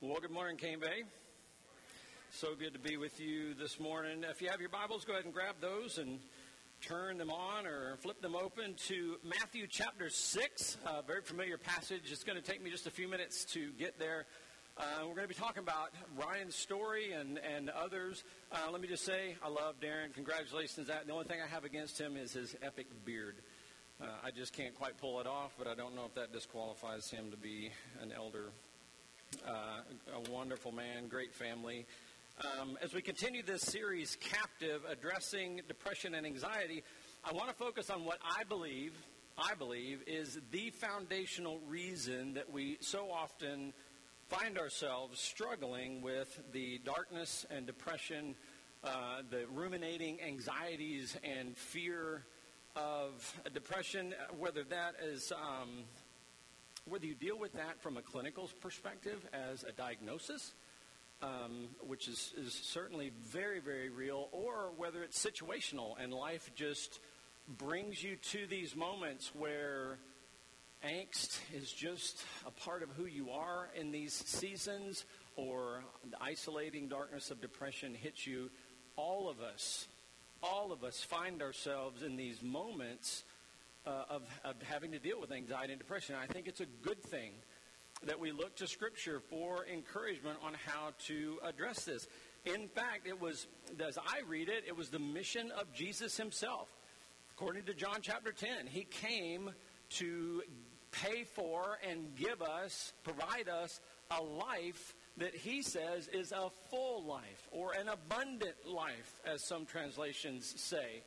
Well, good morning, Cane Bay. So good to be with you this morning. If you have your Bibles, go ahead and grab those and turn them on or flip them open to Matthew chapter 6. A very familiar passage. It's going to take me just a few minutes to get there. Uh, we're going to be talking about Ryan's story and, and others. Uh, let me just say, I love Darren. Congratulations. That the only thing I have against him is his epic beard. Uh, I just can't quite pull it off, but I don't know if that disqualifies him to be an elder a wonderful man, great family. Um, as we continue this series, Captive, addressing depression and anxiety, I want to focus on what I believe, I believe, is the foundational reason that we so often find ourselves struggling with the darkness and depression, uh, the ruminating anxieties and fear of depression, whether that is um, whether you deal with that from a clinical perspective as a diagnosis, um, which is, is certainly very, very real, or whether it's situational and life just brings you to these moments where angst is just a part of who you are in these seasons, or the isolating darkness of depression hits you. All of us, all of us find ourselves in these moments uh, of, of having to deal with anxiety and depression. I think it's a good thing that we look to Scripture for encouragement on how to address this. In fact, it was, as I read it, it was the mission of Jesus himself. According to John chapter 10, he came to pay for and give us, provide us a life that he says is a full life or an abundant life, as some translations say.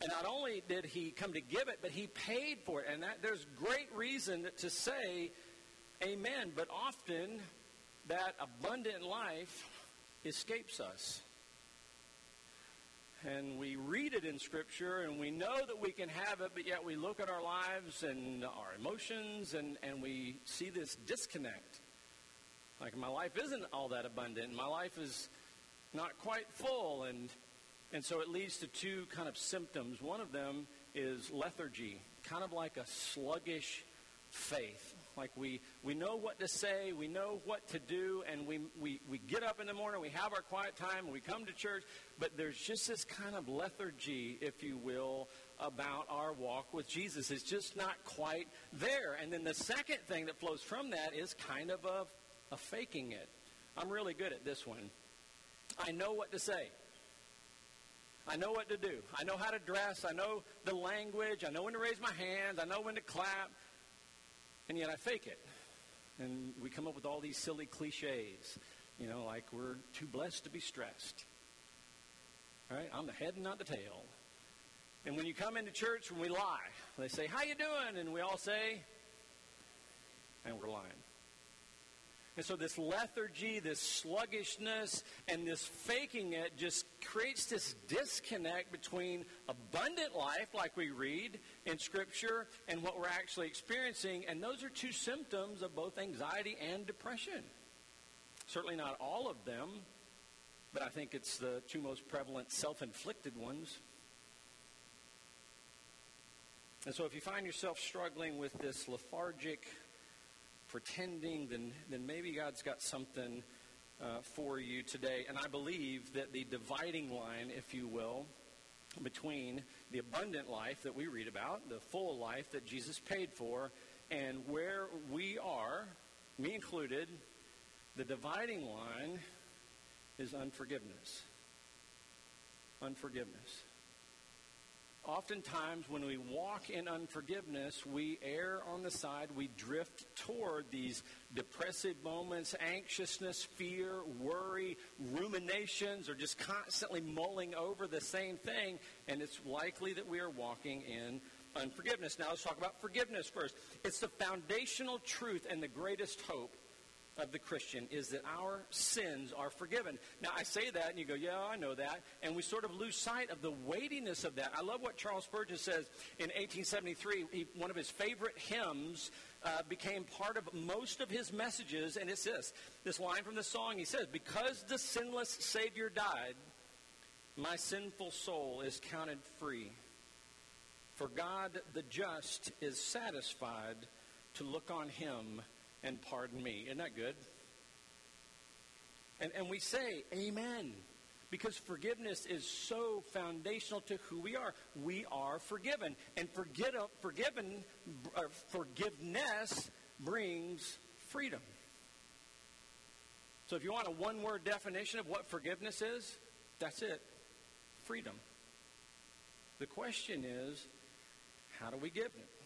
And not only did he come to give it, but he paid for it. And that, there's great reason to say amen. But often that abundant life escapes us. And we read it in Scripture and we know that we can have it, but yet we look at our lives and our emotions and, and we see this disconnect. Like, my life isn't all that abundant. My life is not quite full. And and so it leads to two kind of symptoms. One of them is lethargy, kind of like a sluggish faith. Like we, we know what to say, we know what to do, and we, we, we get up in the morning, we have our quiet time, we come to church, but there's just this kind of lethargy, if you will, about our walk with Jesus. It's just not quite there. And then the second thing that flows from that is kind of a, a faking it. I'm really good at this one. I know what to say. I know what to do. I know how to dress. I know the language. I know when to raise my hands. I know when to clap. And yet I fake it. And we come up with all these silly cliches. You know, like we're too blessed to be stressed. Right? I'm the head and not the tail. And when you come into church, when we lie, they say, "How you doing?" And we all say, and we're lying. And so this lethargy, this sluggishness, and this faking it just creates this disconnect between abundant life, like we read in Scripture, and what we're actually experiencing. And those are two symptoms of both anxiety and depression. Certainly not all of them, but I think it's the two most prevalent self inflicted ones. And so if you find yourself struggling with this lethargic, pretending, then, then maybe God's got something uh, for you today. And I believe that the dividing line, if you will, between the abundant life that we read about, the full life that Jesus paid for, and where we are, me included, the dividing line is unforgiveness. Unforgiveness oftentimes when we walk in unforgiveness, we err on the side, we drift toward these depressive moments, anxiousness, fear, worry, ruminations, or just constantly mulling over the same thing, and it's likely that we are walking in unforgiveness. Now let's talk about forgiveness first. It's the foundational truth and the greatest hope of the Christian is that our sins are forgiven. Now, I say that, and you go, yeah, I know that. And we sort of lose sight of the weightiness of that. I love what Charles Spurgeon says in 1873. He, one of his favorite hymns uh, became part of most of his messages, and it's this this line from the song. He says, Because the sinless Savior died, my sinful soul is counted free. For God the just is satisfied to look on him and pardon me. Isn't that good? And, and we say, Amen. Because forgiveness is so foundational to who we are. We are forgiven. And forget, forgiven, uh, forgiveness brings freedom. So if you want a one word definition of what forgiveness is, that's it freedom. The question is, how do we give it?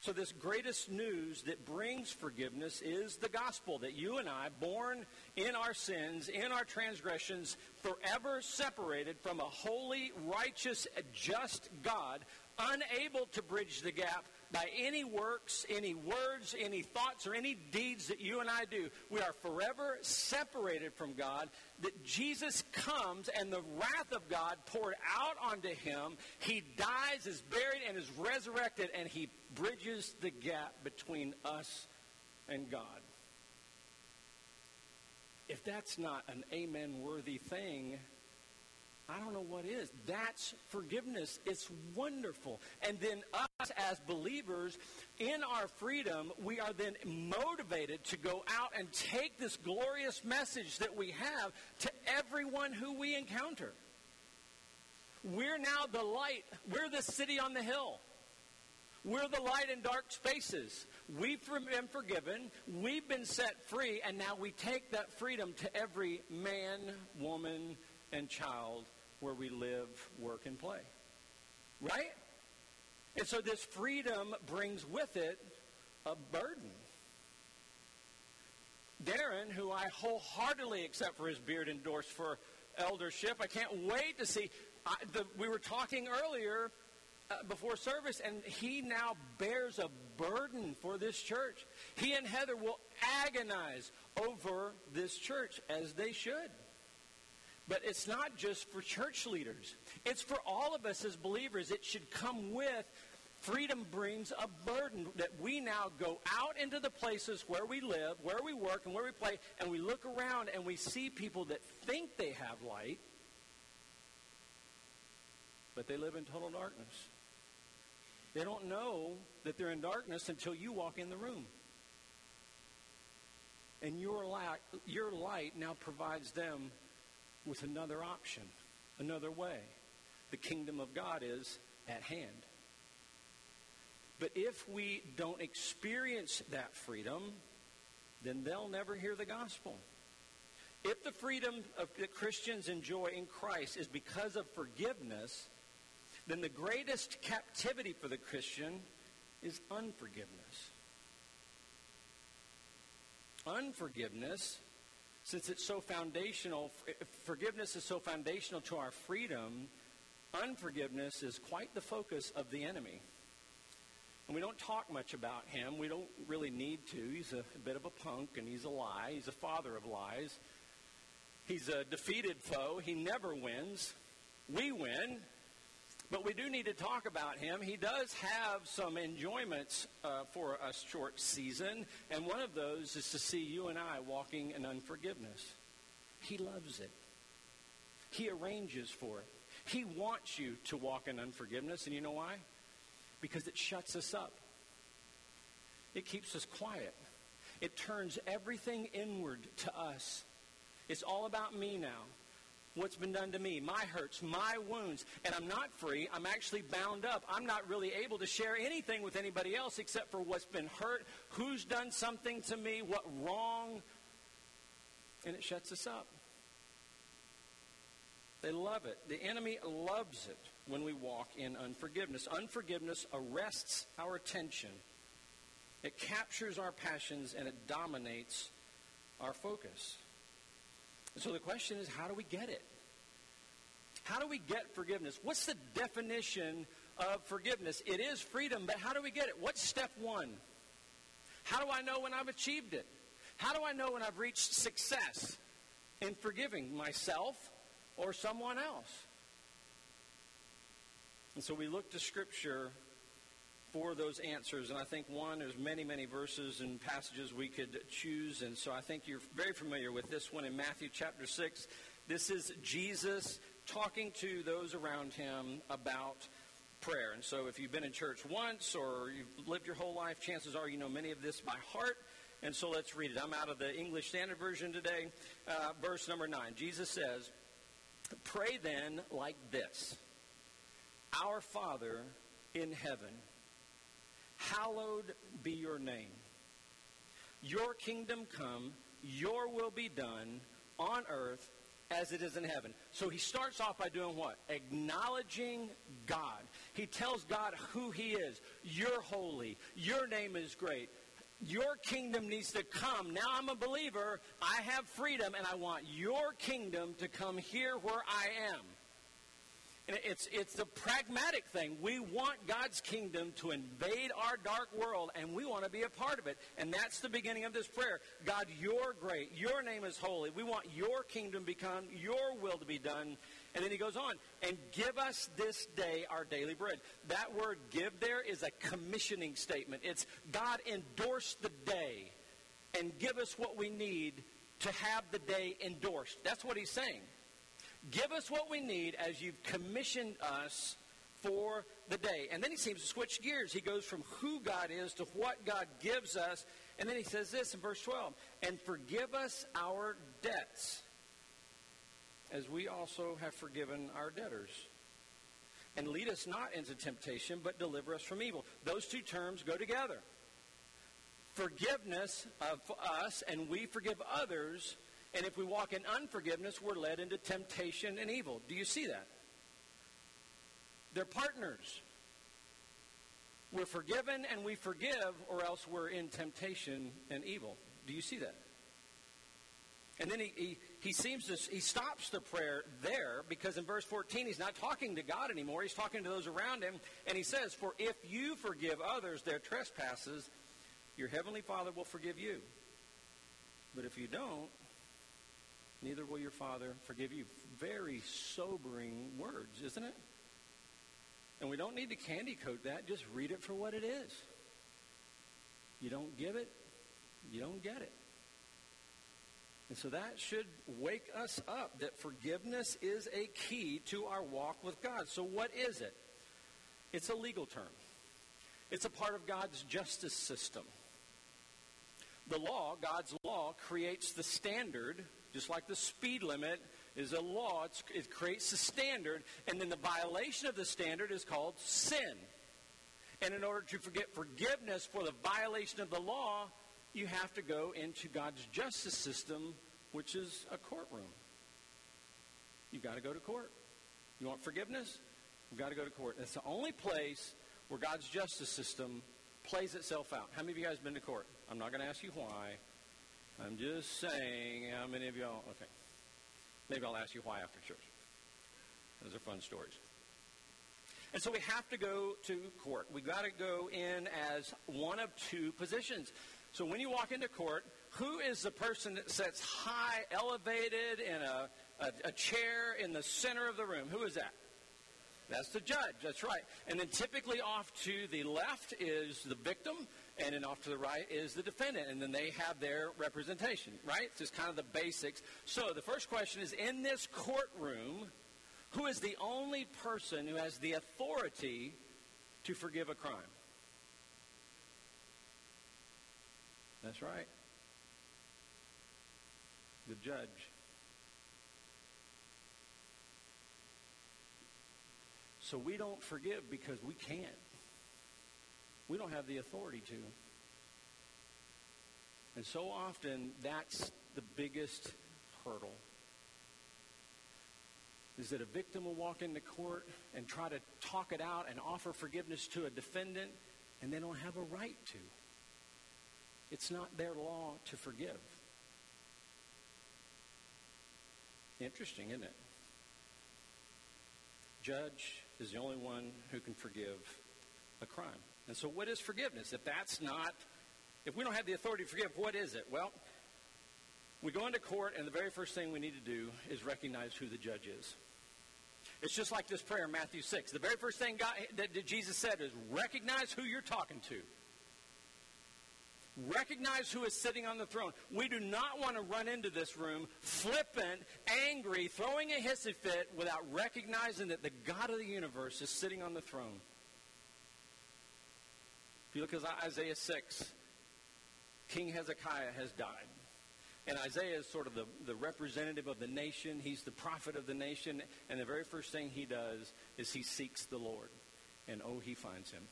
So, this greatest news that brings forgiveness is the gospel that you and I, born in our sins, in our transgressions, forever separated from a holy, righteous, just God, unable to bridge the gap by any works, any words, any thoughts, or any deeds that you and I do. We are forever separated from God. That Jesus comes and the wrath of God poured out onto him. He dies, is buried, and is resurrected, and he bridges the gap between us and God. If that's not an amen worthy thing, I don't know what is. That's forgiveness. It's wonderful. And then us as believers, in our freedom, we are then motivated to go out and take this glorious message that we have to everyone who we encounter. We're now the light. We're the city on the hill. We're the light in dark spaces. We've been forgiven. We've been set free. And now we take that freedom to every man, woman, and child where we live, work, and play. Right? And so this freedom brings with it a burden. Darren, who I wholeheartedly, except for his beard, endorsed for eldership, I can't wait to see. I, the, we were talking earlier uh, before service, and he now bears a burden for this church. He and Heather will agonize over this church, as they should. But it's not just for church leaders. It's for all of us as believers. It should come with freedom brings a burden that we now go out into the places where we live, where we work, and where we play, and we look around and we see people that think they have light, but they live in total darkness. They don't know that they're in darkness until you walk in the room. And your light, your light now provides them with another option, another way. The kingdom of God is at hand. But if we don't experience that freedom, then they'll never hear the gospel. If the freedom of, that Christians enjoy in Christ is because of forgiveness, then the greatest captivity for the Christian is unforgiveness. Unforgiveness since it's so foundational, forgiveness is so foundational to our freedom, unforgiveness is quite the focus of the enemy. And we don't talk much about him. We don't really need to. He's a, bit of a punk and he's a lie. He's a father of lies. He's a defeated foe. He never wins. We win. But we do need to talk about him. He does have some enjoyments uh, for a short season, and one of those is to see you and I walking in unforgiveness. He loves it, he arranges for it. He wants you to walk in unforgiveness, and you know why? Because it shuts us up, it keeps us quiet, it turns everything inward to us. It's all about me now what's been done to me, my hurts, my wounds, and I'm not free. I'm actually bound up. I'm not really able to share anything with anybody else except for what's been hurt, who's done something to me, what wrong, and it shuts us up. They love it. The enemy loves it when we walk in unforgiveness. Unforgiveness arrests our attention. It captures our passions and it dominates our focus. So the question is, how do we get it? How do we get forgiveness? What's the definition of forgiveness? It is freedom, but how do we get it? What's step one? How do I know when I've achieved it? How do I know when I've reached success in forgiving myself or someone else? And so we look to Scripture for those answers. And I think one, there's many, many verses and passages we could choose. And so I think you're very familiar with this one in Matthew chapter 6. This is Jesus talking to those around him about prayer. And so if you've been in church once or you've lived your whole life, chances are you know many of this by heart. And so let's read it. I'm out of the English Standard Version today. Uh, verse number 9. Jesus says, Pray then like this Our Father in heaven, hallowed be your name. Your kingdom come, your will be done on earth as it is in heaven. So he starts off by doing what? Acknowledging God. He tells God who he is. You're holy. Your name is great. Your kingdom needs to come. Now I'm a believer. I have freedom, and I want your kingdom to come here where I am. It's, it's the pragmatic thing. We want God's kingdom to invade our dark world, and we want to be a part of it. And that's the beginning of this prayer. God, you're great. Your name is holy. We want your kingdom become, your will to be done. And then he goes on, and give us this day our daily bread. That word give there is a commissioning statement. It's God endorse the day and give us what we need to have the day endorsed. That's what he's saying. Give us what we need as you've commissioned us for the day. And then he seems to switch gears. He goes from who God is to what God gives us. And then he says this in verse 12 and forgive us our debts as we also have forgiven our debtors. And lead us not into temptation, but deliver us from evil. Those two terms go together. Forgiveness of us, and we forgive others and if we walk in unforgiveness, we're led into temptation and evil. Do you see that? They're partners. We're forgiven and we forgive, or else we're in temptation and evil. Do you see that? And then he, he, he seems to, he stops the prayer there because in verse 14 he's not talking to God anymore. He's talking to those around him. And he says, For if you forgive others their trespasses, your heavenly Father will forgive you. But if you don't, neither will your Father forgive you. Very sobering words, isn't it? And we don't need to candy coat that. Just read it for what it is. You don't give it, you don't get it. And so that should wake us up that forgiveness is a key to our walk with God. So, what is it? It's a legal term, it's a part of God's justice system. The law, God's law, creates the standard just like the speed limit is a law, it creates a standard, and then the violation of the standard is called sin. And in order to forget forgiveness for the violation of the law, you have to go into God's justice system, which is a courtroom. You've got to go to court. You want forgiveness? You've got to go to court. That's the only place where God's justice system plays itself out. How many of you guys been to court? I'm not going to ask you why. I'm just saying, how many of y'all? Okay. Maybe I'll ask you why after church. Those are fun stories. And so we have to go to court. We've got to go in as one of two positions. So when you walk into court, who is the person that sits high, elevated in a, a, a chair in the center of the room? Who is that? That's the judge. That's right. And then typically off to the left is the victim, and then off to the right is the defendant, and then they have their representation, right? It's just kind of the basics. So the first question is in this courtroom, who is the only person who has the authority to forgive a crime? That's right. The judge. So we don't forgive because we can't. We don't have the authority to. And so often, that's the biggest hurdle. Is that a victim will walk into court and try to talk it out and offer forgiveness to a defendant, and they don't have a right to. It's not their law to forgive. Interesting, isn't it? Judge is the only one who can forgive a crime. And so, what is forgiveness? If that's not, if we don't have the authority to forgive, what is it? Well, we go into court, and the very first thing we need to do is recognize who the judge is. It's just like this prayer in Matthew 6. The very first thing God, that Jesus said is recognize who you're talking to. Recognize who is sitting on the throne. We do not want to run into this room flippant, angry, throwing a hissy fit without recognizing that the God of the universe is sitting on the throne. If you look at Isaiah 6, King Hezekiah has died. And Isaiah is sort of the, the representative of the nation. He's the prophet of the nation. And the very first thing he does is he seeks the Lord. And oh, he finds him.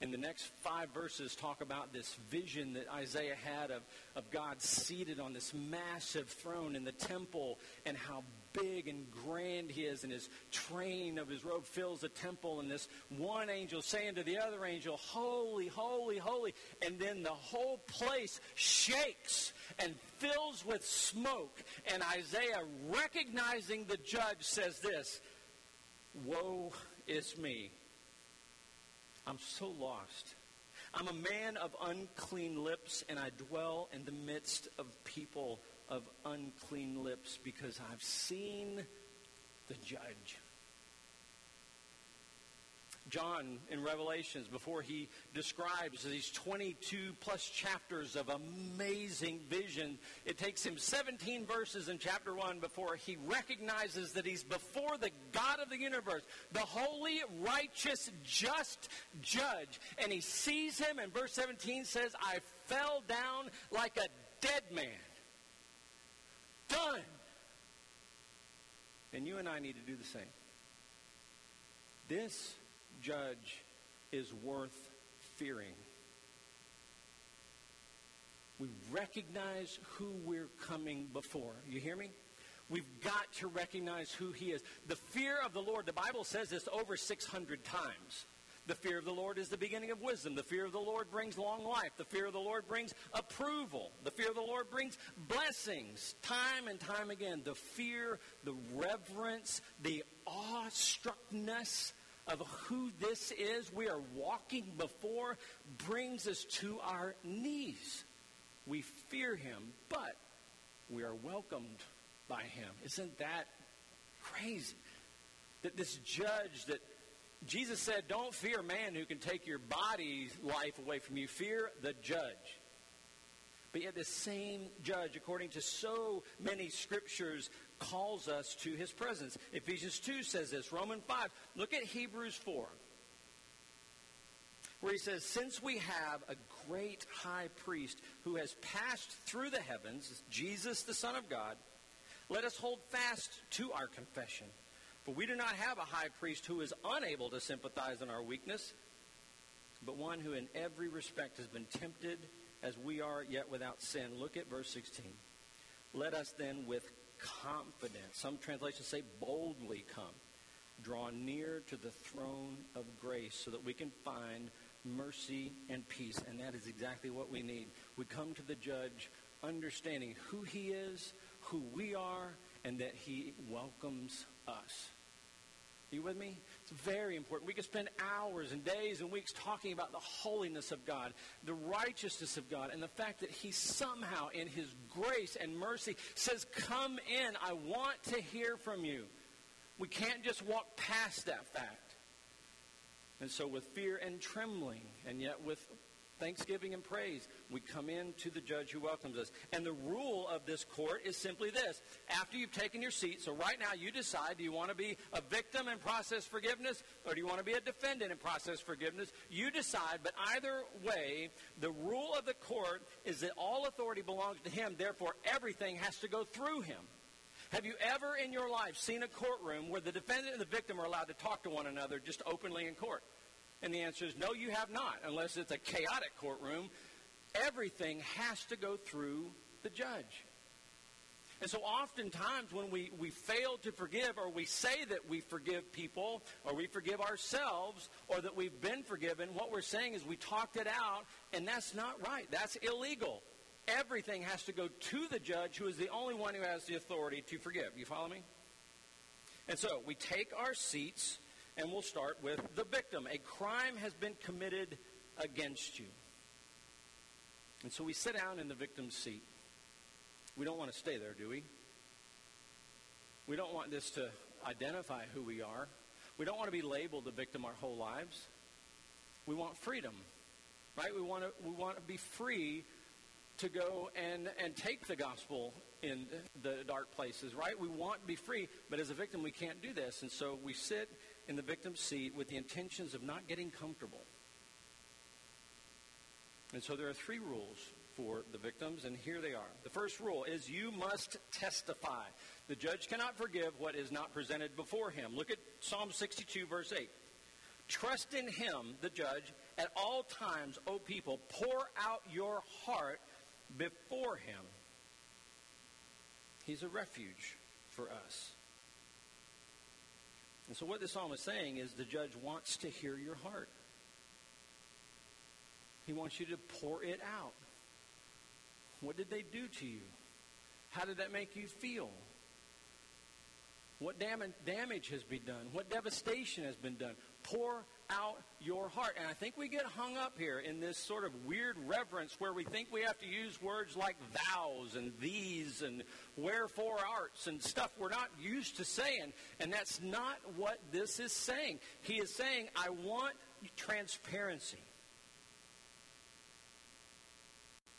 And the next five verses talk about this vision that Isaiah had of, of God seated on this massive throne in the temple and how big and grand he is, and his train of his robe fills the temple, and this one angel saying to the other angel, Holy, holy, holy. And then the whole place shakes and fills with smoke. And Isaiah, recognizing the judge, says this Woe is me. I'm so lost. I'm a man of unclean lips, and I dwell in the midst of people of unclean lips because I've seen the judge. John in Revelations, before he describes these 22 plus chapters of amazing vision, it takes him 17 verses in chapter 1 before he recognizes that he's before the God of the universe, the holy, righteous, just judge. And he sees him, and verse 17 says, I fell down like a dead man. Done. And you and I need to do the same. This judge is worth fearing. We recognize who we're coming before. You hear me? We've got to recognize who he is. The fear of the Lord, the Bible says this over 600 times. The fear of the Lord is the beginning of wisdom. The fear of the Lord brings long life. The fear of the Lord brings approval. The fear of the Lord brings blessings. Time and time again, the fear, the reverence, the awestruckness of who this is we are walking before brings us to our knees. We fear him, but we are welcomed by him. Isn't that crazy? That this judge that Jesus said, Don't fear man who can take your body's life away from you. Fear the judge. But yet, the same judge, according to so many scriptures, calls us to his presence. Ephesians 2 says this, Romans 5. Look at Hebrews 4, where he says, Since we have a great high priest who has passed through the heavens, Jesus, the Son of God, let us hold fast to our confession. For we do not have a high priest who is unable to sympathize in our weakness, but one who in every respect has been tempted as we are, yet without sin. Look at verse 16. Let us then with confidence, some translations say boldly come, draw near to the throne of grace so that we can find mercy and peace. And that is exactly what we need. We come to the judge understanding who he is, who we are, and that he welcomes us. Are you with me? It's very important. We could spend hours and days and weeks talking about the holiness of God, the righteousness of God, and the fact that He somehow, in His grace and mercy, says, Come in. I want to hear from you. We can't just walk past that fact. And so, with fear and trembling, and yet with thanksgiving and praise, we come in to the judge who welcomes us. And the rule of this court is simply this. After you've taken your seat, so right now you decide, do you want to be a victim and process forgiveness, or do you want to be a defendant and process forgiveness? You decide, but either way, the rule of the court is that all authority belongs to him, therefore everything has to go through him. Have you ever in your life seen a courtroom where the defendant and the victim are allowed to talk to one another just openly in court? And the answer is no, you have not, unless it's a chaotic courtroom. Everything has to go through the judge. And so oftentimes when we, we fail to forgive or we say that we forgive people or we forgive ourselves or that we've been forgiven, what we're saying is we talked it out and that's not right. That's illegal. Everything has to go to the judge who is the only one who has the authority to forgive. You follow me? And so we take our seats and we'll start with the victim. A crime has been committed against you. And so we sit down in the victim's seat. We don't want to stay there, do we? We don't want this to identify who we are. We don't want to be labeled the victim our whole lives. We want freedom, right? We want to, we want to be free to go and, and take the gospel in the dark places, right? We want to be free, but as a victim, we can't do this. And so we sit in the victim's seat with the intentions of not getting comfortable. And so there are three rules for the victims, and here they are. The first rule is you must testify. The judge cannot forgive what is not presented before him. Look at Psalm 62, verse 8. Trust in him, the judge, at all times, O people. Pour out your heart before him. He's a refuge for us. And so, what the psalm is saying is the judge wants to hear your heart. He wants you to pour it out. What did they do to you? How did that make you feel? What damage has been done? What devastation has been done? Pour out your heart. And I think we get hung up here in this sort of weird reverence where we think we have to use words like thous and these and wherefore arts and stuff we're not used to saying. And that's not what this is saying. He is saying, I want transparency.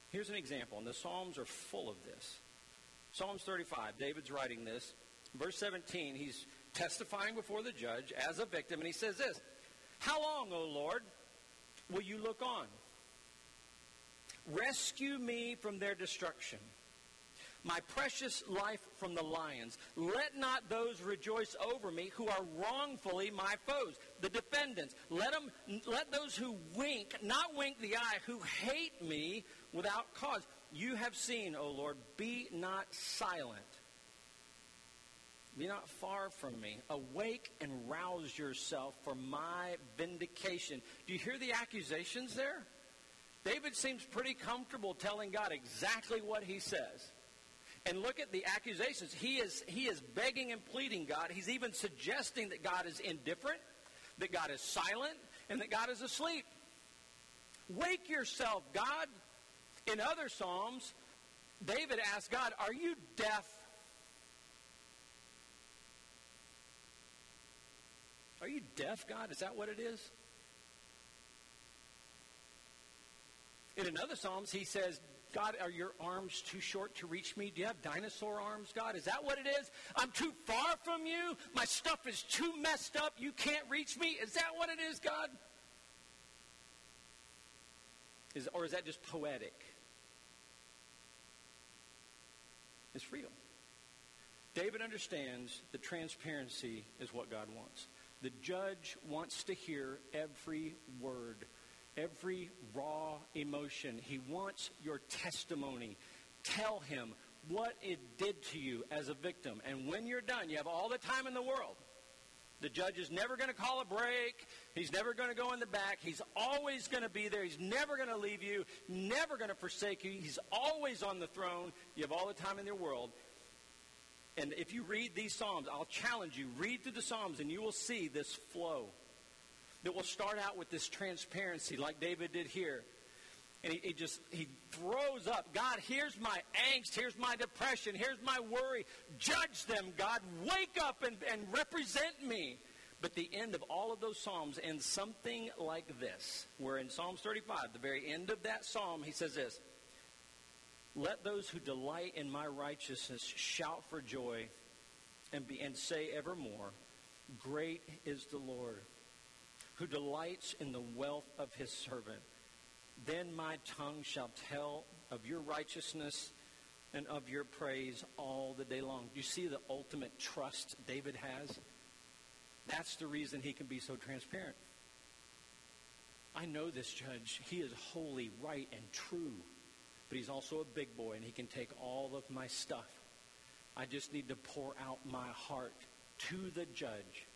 Here's an example, and the Psalms are full of this. Psalms 35, David's writing this. Verse 17, he's testifying before the judge as a victim, and he says this How long, O Lord, will you look on? Rescue me from their destruction my precious life from the lions. Let not those rejoice over me who are wrongfully my foes, the defendants. Let them, let those who wink, not wink the eye, who hate me without cause. You have seen, O Lord, be not silent. Be not far from me. Awake and rouse yourself for my vindication. Do you hear the accusations there? David seems pretty comfortable telling God exactly what he says. And look at the accusations. He is, he is begging and pleading God. He's even suggesting that God is indifferent, that God is silent, and that God is asleep. Wake yourself, God. In other Psalms, David asks God, Are you deaf? Are you deaf, God? Is that what it is? In another Psalms, he says, God, are your arms too short to reach me? Do you have dinosaur arms, God? Is that what it is? I'm too far from you. My stuff is too messed up. You can't reach me. Is that what it is, God? Is, or is that just poetic? It's real. David understands that transparency is what God wants. The judge wants to hear every word every raw emotion. He wants your testimony. Tell him what it did to you as a victim. And when you're done, you have all the time in the world. The judge is never going to call a break. He's never going to go in the back. He's always going to be there. He's never going to leave you, never going to forsake you. He's always on the throne. You have all the time in the world. And if you read these Psalms, I'll challenge you, read through the Psalms and you will see this flow that will start out with this transparency like David did here. And he, he, just, he throws up, God, here's my angst, here's my depression, here's my worry. Judge them, God. Wake up and, and represent me. But the end of all of those Psalms ends something like this, where in Psalms 35, the very end of that Psalm, he says this Let those who delight in my righteousness shout for joy and, be, and say evermore, Great is the Lord who delights in the wealth of his servant. Then my tongue shall tell of your righteousness and of your praise all the day long. Do you see the ultimate trust David has? That's the reason he can be so transparent. I know this judge. He is holy, right, and true. But he's also a big boy, and he can take all of my stuff. I just need to pour out my heart to the judge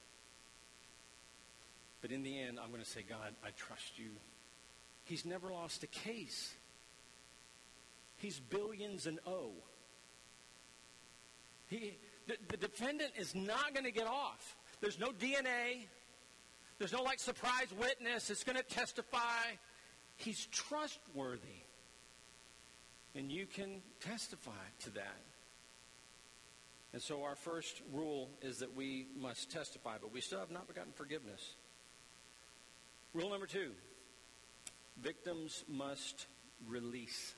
but in the end, I'm going to say, God, I trust you. He's never lost a case. He's billions and O. He, the, the defendant is not going to get off. There's no DNA. There's no like surprise witness. It's going to testify. He's trustworthy. And you can testify to that. And so our first rule is that we must testify, but we still have not begotten forgiveness. Rule number two victims must release.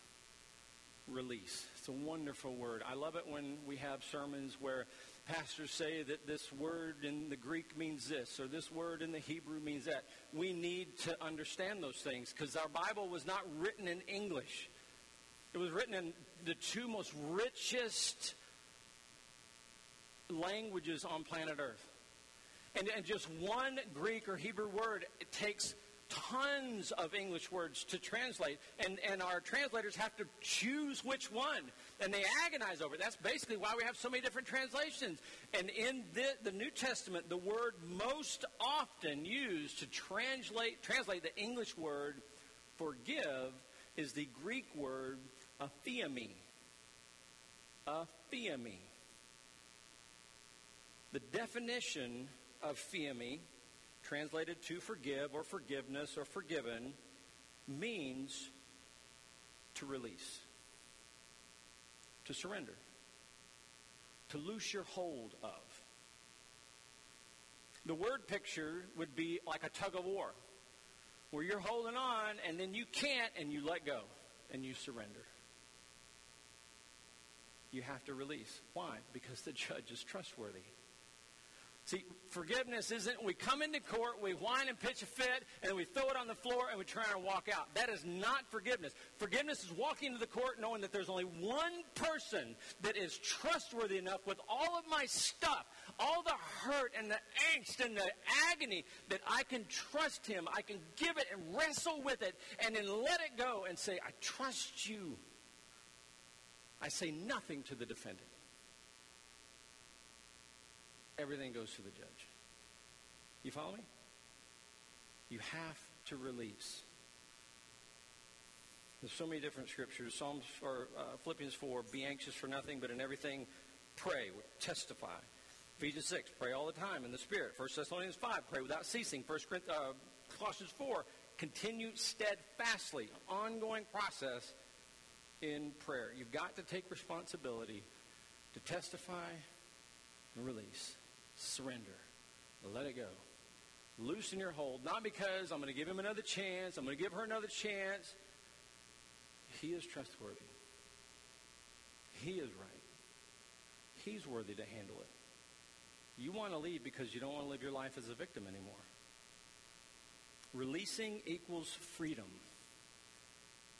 release. It's a wonderful word. I love it when we have sermons where pastors say that this word in the Greek means this or this word in the Hebrew means that. We need to understand those things because our Bible was not written in English. It was written in the two most richest languages on planet Earth. And, and just one Greek or Hebrew word, it takes tons of English words to translate, and, and our translators have to choose which one, and they agonize over it. That's basically why we have so many different translations. And in the, the New Testament, the word most often used to translate, translate the English word forgive is the Greek word aphiemi. Aphiemi. The definition of phiemi translated to forgive or forgiveness or forgiven, means to release, to surrender, to loose your hold of. The word picture would be like a tug of war, where you're holding on and then you can't and you let go and you surrender. You have to release. Why? Because the judge is trustworthy. See, forgiveness isn't we come into court, we whine and pitch a fit, and we throw it on the floor and we try and walk out. That is not forgiveness. Forgiveness is walking into the court knowing that there's only one person that is trustworthy enough with all of my stuff, all the hurt and the angst and the agony that I can trust him. I can give it and wrestle with it and then let it go and say, I trust you. I say nothing to the defendant everything goes to the judge. You follow me? You have to release. There's so many different scriptures. Psalms or uh, Philippians 4, be anxious for nothing, but in everything pray, testify. Ephesians 6, pray all the time in the Spirit. 1 Thessalonians 5, pray without ceasing. 1 uh, Colossians 4, continue steadfastly, ongoing process in prayer. You've got to take responsibility to testify and release surrender. Let it go. Loosen your hold, not because I'm going to give him another chance, I'm going to give her another chance. He is trustworthy. He is right. He's worthy to handle it. You want to leave because you don't want to live your life as a victim anymore. Releasing equals freedom,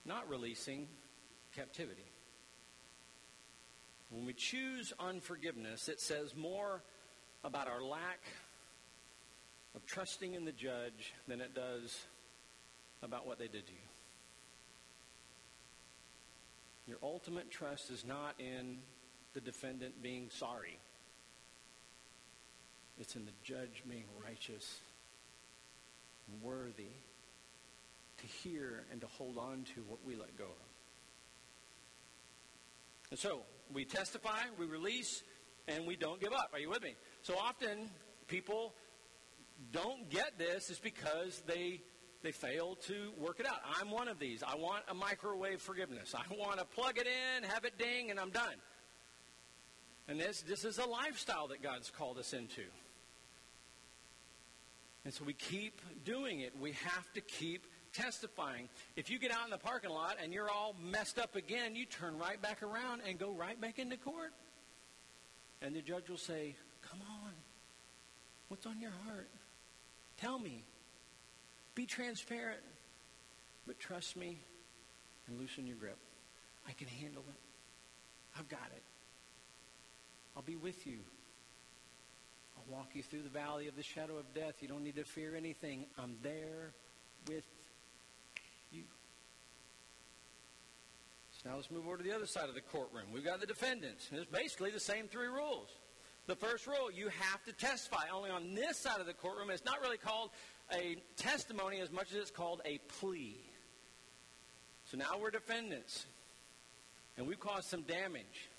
not releasing captivity. When we choose unforgiveness, it says more about our lack of trusting in the judge than it does about what they did to you. Your ultimate trust is not in the defendant being sorry. It's in the judge being righteous and worthy to hear and to hold on to what we let go of. And so, we testify, we release, and we don't give up. Are you with me? So often people don't get this is because they they fail to work it out. I'm one of these. I want a microwave forgiveness. I want to plug it in, have it ding, and I'm done. And this this is a lifestyle that God's called us into. And so we keep doing it. We have to keep testifying. If you get out in the parking lot and you're all messed up again, you turn right back around and go right back into court. And the judge will say, Come on. What's on your heart? Tell me. Be transparent. But trust me and loosen your grip. I can handle it. I've got it. I'll be with you. I'll walk you through the valley of the shadow of death. You don't need to fear anything. I'm there with you. So now let's move over to the other side of the courtroom. We've got the defendants. And it's basically the same three rules. The first rule, you have to testify. Only on this side of the courtroom, it's not really called a testimony as much as it's called a plea. So now we're defendants, and we've caused some damage.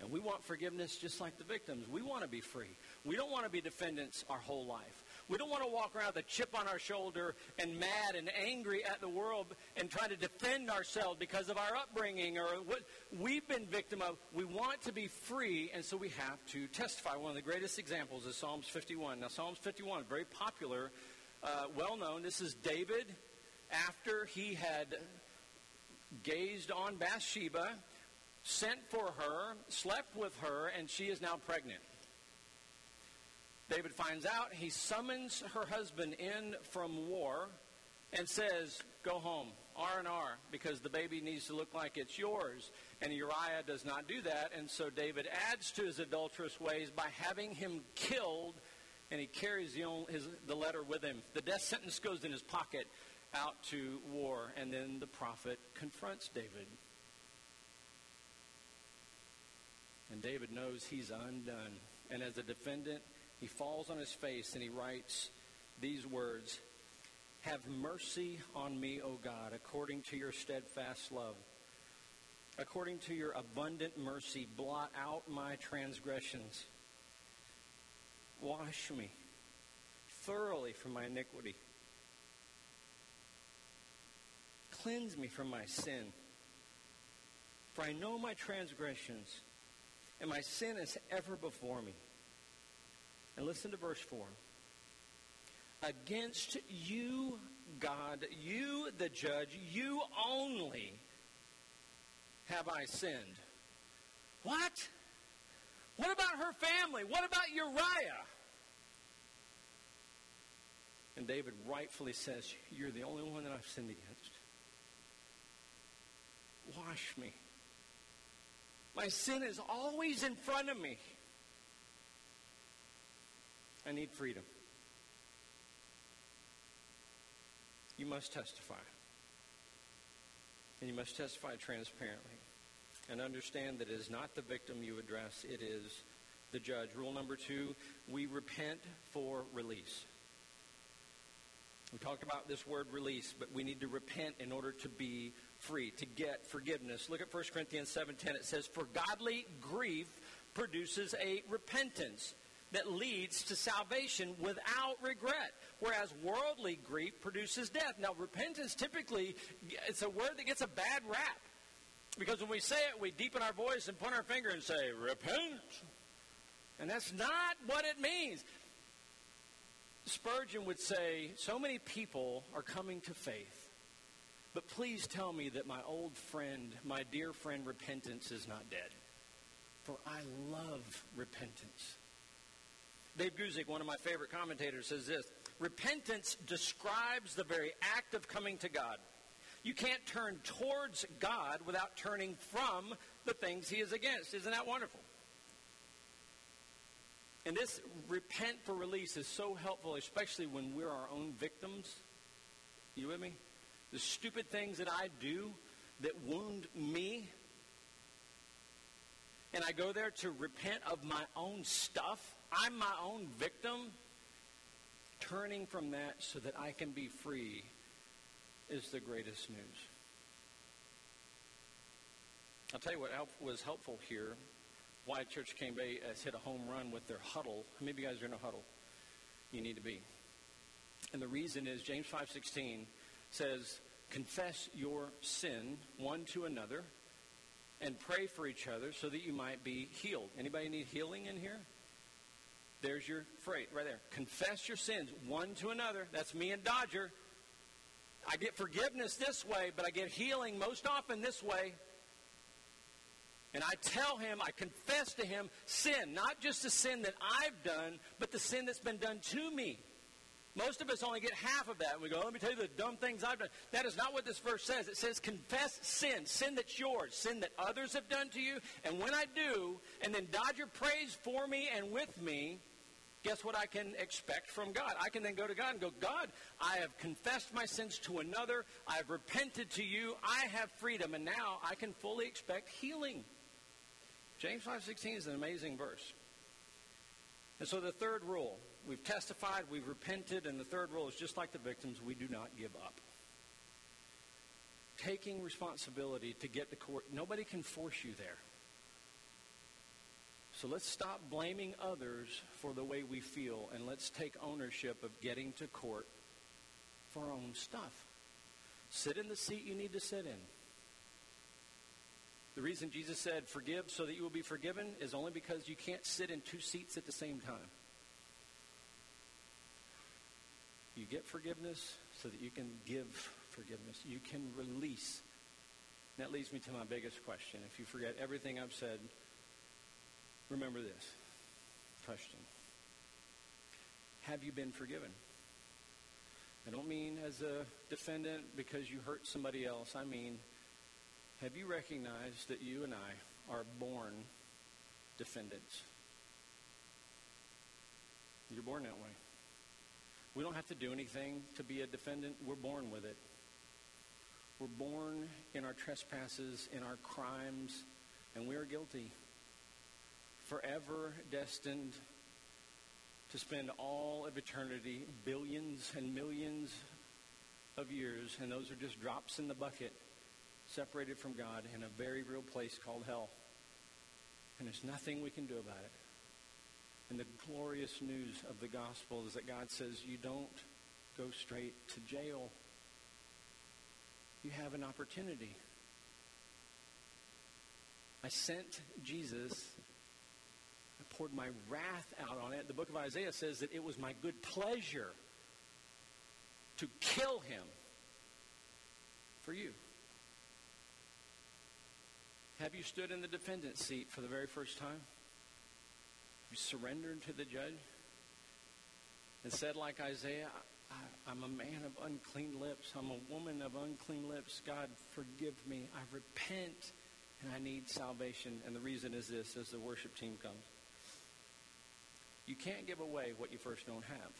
And we want forgiveness just like the victims. We want to be free. We don't want to be defendants our whole life. We don't want to walk around with a chip on our shoulder and mad and angry at the world and try to defend ourselves because of our upbringing or what we've been victim of. We want to be free, and so we have to testify. One of the greatest examples is Psalms 51. Now, Psalms 51, very popular, uh, well known. This is David after he had gazed on Bathsheba, sent for her, slept with her, and she is now pregnant. David finds out. He summons her husband in from war and says, Go home, R&R, because the baby needs to look like it's yours. And Uriah does not do that, and so David adds to his adulterous ways by having him killed, and he carries the, his, the letter with him. The death sentence goes in his pocket out to war, and then the prophet confronts David. And David knows he's undone. And as a defendant, he falls on his face and he writes these words Have mercy on me, O God, according to your steadfast love. According to your abundant mercy, blot out my transgressions. Wash me thoroughly from my iniquity. Cleanse me from my sin. For I know my transgressions, and my sin is ever before me. And listen to verse 4. Against you, God, you, the judge, you only have I sinned. What? What about her family? What about Uriah? And David rightfully says, You're the only one that I've sinned against. Wash me. My sin is always in front of me. I need freedom. You must testify. And you must testify transparently. And understand that it is not the victim you address, it is the judge. Rule number two we repent for release. We talked about this word release, but we need to repent in order to be free, to get forgiveness. Look at 1 Corinthians 7:10. It says, "For godly grief produces a repentance that leads to salvation without regret, whereas worldly grief produces death." Now, repentance typically it's a word that gets a bad rap. Because when we say it, we deepen our voice and point our finger and say, "Repent." And that's not what it means. Spurgeon would say, So many people are coming to faith, but please tell me that my old friend, my dear friend, repentance is not dead. For I love repentance. Dave Guzik, one of my favorite commentators, says this Repentance describes the very act of coming to God. You can't turn towards God without turning from the things he is against. Isn't that wonderful? And this repent for release is so helpful, especially when we're our own victims. You with me? The stupid things that I do that wound me. And I go there to repent of my own stuff. I'm my own victim. Turning from that so that I can be free is the greatest news. I'll tell you what was helpful here why Church Cane Bay has hit a home run with their huddle. Of you guys are in a huddle? You need to be. And the reason is James 5.16 says, confess your sin one to another and pray for each other so that you might be healed. Anybody need healing in here? There's your phrase right there. Confess your sins one to another. That's me and Dodger. I get forgiveness this way, but I get healing most often this way. And I tell him, I confess to him sin, not just the sin that I've done, but the sin that's been done to me. Most of us only get half of that. We go, let me tell you the dumb things I've done. That is not what this verse says. It says, confess sin, sin that's yours, sin that others have done to you. And when I do, and then Dodger prays for me and with me, guess what I can expect from God? I can then go to God and go, God, I have confessed my sins to another. I have repented to you. I have freedom. And now I can fully expect healing. James 5.16 is an amazing verse. And so the third rule, we've testified, we've repented, and the third rule is just like the victims, we do not give up. Taking responsibility to get to court. Nobody can force you there. So let's stop blaming others for the way we feel and let's take ownership of getting to court for our own stuff. Sit in the seat you need to sit in. The reason Jesus said, forgive so that you will be forgiven, is only because you can't sit in two seats at the same time. You get forgiveness so that you can give forgiveness. You can release And that leads me to my biggest question. If you forget everything I've said, remember this question Have you been forgiven? I don't mean as a defendant because you hurt somebody else. I mean, have you recognized that you and I are born defendants? You're born that way. We don't have to do anything to be a defendant. We're born with it. We're born in our trespasses, in our crimes, and we are guilty. Forever destined to spend all of eternity, billions and millions of years, and those are just drops in the bucket, separated from God in a very real place called hell. And there's nothing we can do about it. And the glorious news of the gospel is that God says you don't go straight to jail. You have an opportunity. I sent Jesus. I poured my wrath out on it. The book of Isaiah says that it was my good pleasure to kill him for you. Have you stood in the defendant's seat for the very first time? Surrendered to the judge and said, like Isaiah, I, am a man of unclean lips. I'm a woman of unclean lips. God, forgive me. I repent and I need salvation. And the reason is this as the worship team comes. You can't give away what you first don't have.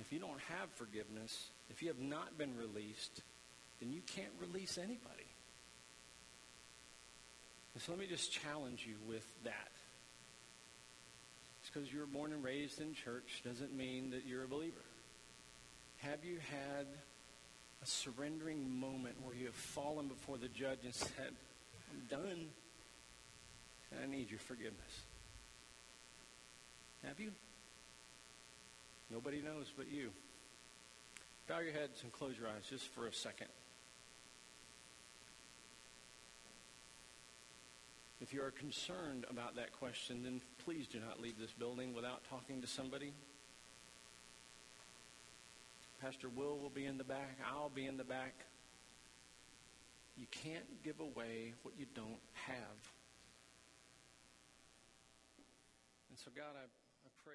If you don't have forgiveness, if you have not been released, then you can't release anybody. And so let me just challenge you with that. Just because you were born and raised in church doesn't mean that you're a believer. Have you had a surrendering moment where you have fallen before the judge and said, I'm done, and I need your forgiveness? Have you? Nobody knows but you. Bow your heads and close your eyes just for a second. If you are concerned about that question, then please do not leave this building without talking to somebody. Pastor Will will be in the back. I'll be in the back. You can't give away what you don't have. And so, God, I, I pray